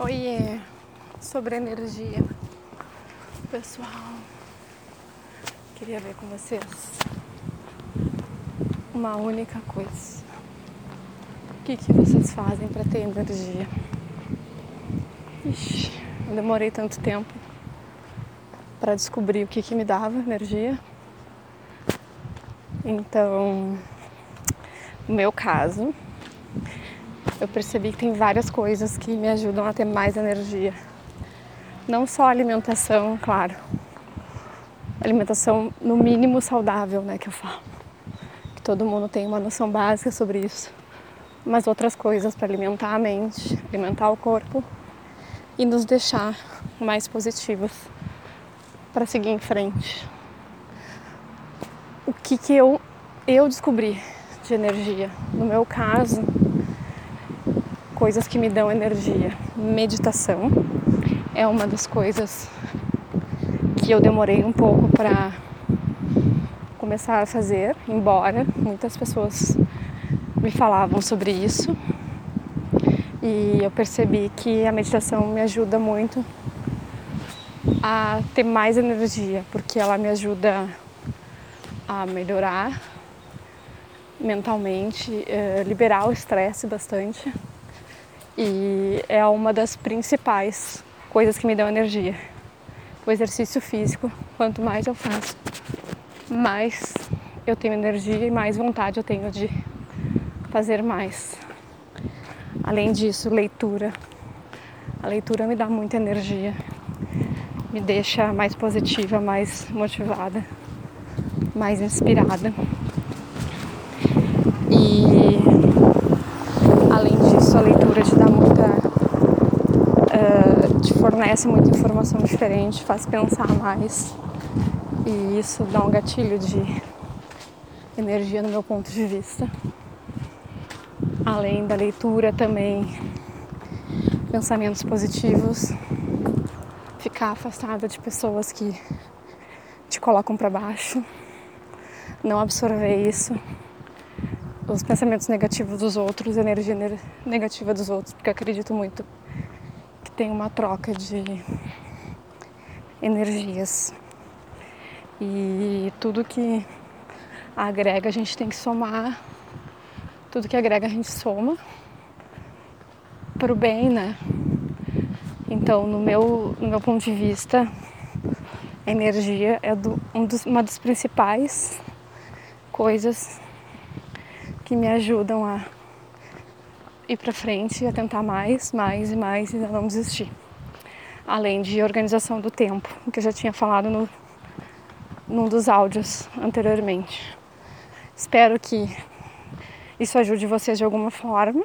Oiê, sobre energia. Pessoal, queria ver com vocês uma única coisa. O que, que vocês fazem para ter energia? Ixi, eu demorei tanto tempo para descobrir o que, que me dava energia. Então, no meu caso, eu percebi que tem várias coisas que me ajudam a ter mais energia. Não só alimentação, claro. Alimentação no mínimo saudável, né, que eu falo. Que todo mundo tem uma noção básica sobre isso. Mas outras coisas para alimentar a mente, alimentar o corpo e nos deixar mais positivos para seguir em frente. O que que eu eu descobri de energia? No meu caso, coisas que me dão energia. Meditação é uma das coisas que eu demorei um pouco para começar a fazer, embora muitas pessoas me falavam sobre isso. E eu percebi que a meditação me ajuda muito a ter mais energia, porque ela me ajuda a melhorar mentalmente, eh, liberar o estresse bastante e é uma das principais coisas que me dão energia. O exercício físico, quanto mais eu faço, mais eu tenho energia e mais vontade eu tenho de fazer mais. Além disso, leitura. A leitura me dá muita energia, me deixa mais positiva, mais motivada, mais inspirada. E além disso, a leitura te dá muita. Uh, te fornece muita informação diferente, faz pensar mais. E isso dá um gatilho de energia no meu ponto de vista. Além da leitura, também pensamentos positivos, ficar afastada de pessoas que te colocam para baixo, não absorver isso os pensamentos negativos dos outros, a energia negativa dos outros, porque acredito muito que tem uma troca de energias. E tudo que agrega a gente tem que somar, tudo que agrega a gente soma para o bem, né? Então, no meu, no meu ponto de vista, a energia é do, um dos, uma das principais coisas que me ajudam a ir para frente, a tentar mais, mais e mais e não desistir. Além de organização do tempo, que eu já tinha falado no, num dos áudios anteriormente. Espero que isso ajude vocês de alguma forma.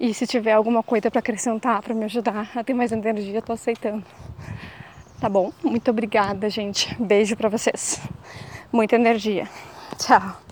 E se tiver alguma coisa para acrescentar, para me ajudar a ter mais energia, tô aceitando. Tá bom? Muito obrigada, gente. Beijo para vocês. Muita energia. Tchau.